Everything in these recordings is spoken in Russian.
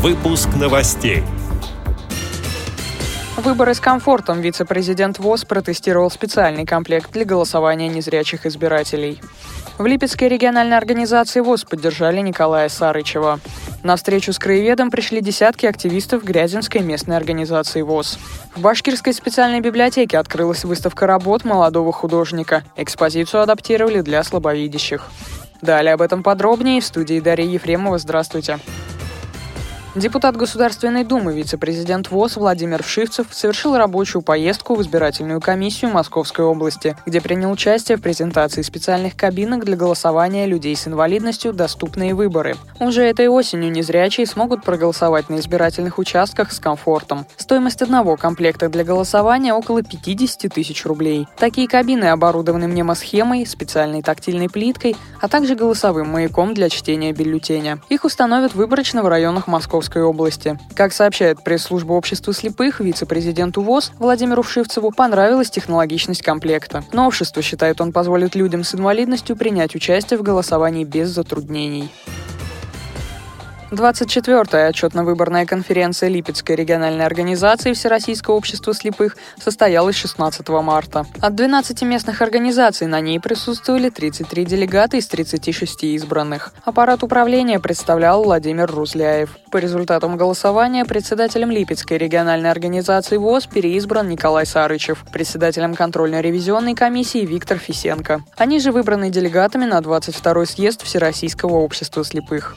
Выпуск новостей. Выборы с комфортом вице-президент ВОЗ протестировал специальный комплект для голосования незрячих избирателей. В Липецкой региональной организации ВОЗ поддержали Николая Сарычева. На встречу с краеведом пришли десятки активистов Грязинской местной организации ВОЗ. В Башкирской специальной библиотеке открылась выставка работ молодого художника. Экспозицию адаптировали для слабовидящих. Далее об этом подробнее в студии Дарья Ефремова. Здравствуйте. Депутат Государственной Думы, вице-президент ВОЗ Владимир Вшивцев совершил рабочую поездку в избирательную комиссию Московской области, где принял участие в презентации специальных кабинок для голосования людей с инвалидностью «Доступные выборы». Уже этой осенью незрячие смогут проголосовать на избирательных участках с комфортом. Стоимость одного комплекта для голосования около 50 тысяч рублей. Такие кабины оборудованы мнемосхемой, специальной тактильной плиткой, а также голосовым маяком для чтения бюллетеня. Их установят выборочно в районах Московской Московской области. Как сообщает пресс-служба общества слепых, вице-президенту ВОЗ Владимиру Вшивцеву понравилась технологичность комплекта. Новшество, считает он, позволит людям с инвалидностью принять участие в голосовании без затруднений. 24-я отчетно-выборная конференция Липецкой региональной организации Всероссийского общества слепых состоялась 16 марта. От 12 местных организаций на ней присутствовали 33 делегата из 36 избранных. Аппарат управления представлял Владимир Рузляев. По результатам голосования председателем Липецкой региональной организации ВОЗ переизбран Николай Сарычев, председателем контрольно-ревизионной комиссии Виктор Фисенко. Они же выбраны делегатами на 22-й съезд Всероссийского общества слепых.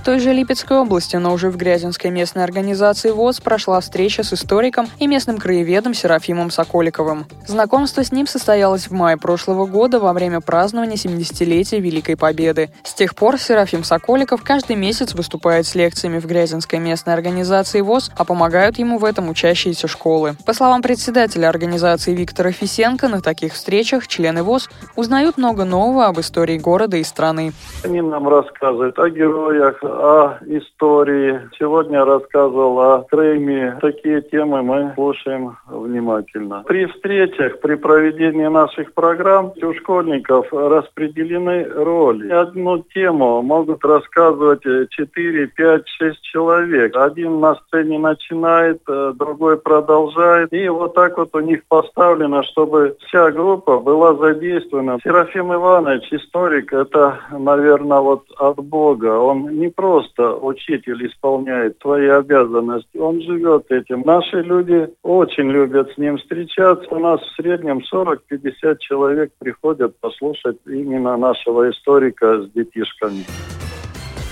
В той же Липецкой области, но уже в Грязинской местной организации ВОЗ прошла встреча с историком и местным краеведом Серафимом Соколиковым. Знакомство с ним состоялось в мае прошлого года во время празднования 70-летия Великой Победы. С тех пор Серафим Соколиков каждый месяц выступает с лекциями в Грязинской местной организации ВОЗ, а помогают ему в этом учащиеся школы. По словам председателя организации Виктора Фисенко, на таких встречах члены ВОЗ узнают много нового об истории города и страны. Они нам рассказывают о героях, о истории. Сегодня рассказывал о Крыме. Такие темы мы слушаем внимательно. При встречах, при проведении наших программ у школьников распределены роли. Одну тему могут рассказывать 4, 5, 6 человек. Один на сцене начинает, э, другой продолжает. И вот так вот у них поставлено, чтобы вся группа была задействована. Серафим Иванович, историк, это, наверное, вот от Бога. Он не просто учитель исполняет свои обязанности, он живет этим. Наши люди очень любят с ним встречаться. У нас в среднем 40-50 человек приходят послушать именно нашего историка с детишками.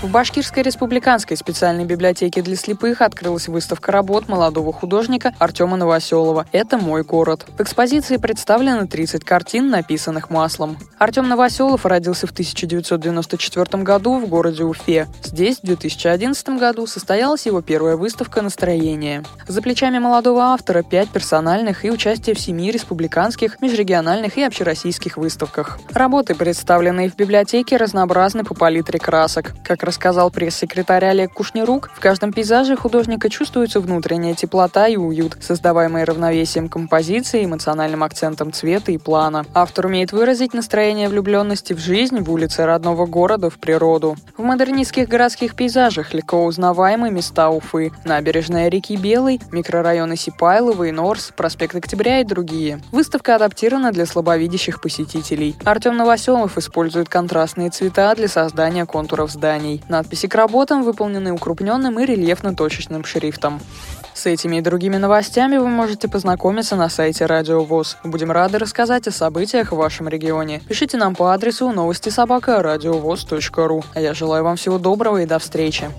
В Башкирской республиканской специальной библиотеке для слепых открылась выставка работ молодого художника Артема Новоселова «Это мой город». В экспозиции представлены 30 картин, написанных маслом. Артем Новоселов родился в 1994 году в городе Уфе. Здесь в 2011 году состоялась его первая выставка «Настроение». За плечами молодого автора пять персональных и участие в семи республиканских, межрегиональных и общероссийских выставках. Работы, представленные в библиотеке, разнообразны по палитре красок. Как рассказал пресс-секретарь Олег Кушнерук, в каждом пейзаже художника чувствуется внутренняя теплота и уют, создаваемые равновесием композиции, эмоциональным акцентом цвета и плана. Автор умеет выразить настроение влюбленности в жизнь, в улице родного города, в природу. В модернистских городских пейзажах легко узнаваемы места Уфы, набережная реки Белой, микрорайоны Сипайлово и Норс, проспект Октября и другие. Выставка адаптирована для слабовидящих посетителей. Артем Новоселов использует контрастные цвета для создания контуров зданий. Надписи к работам выполнены укрупненным и рельефно-точечным шрифтом. С этими и другими новостями вы можете познакомиться на сайте Радио ВОЗ. Будем рады рассказать о событиях в вашем регионе. Пишите нам по адресу новости собака ру. А я желаю вам всего доброго и до встречи.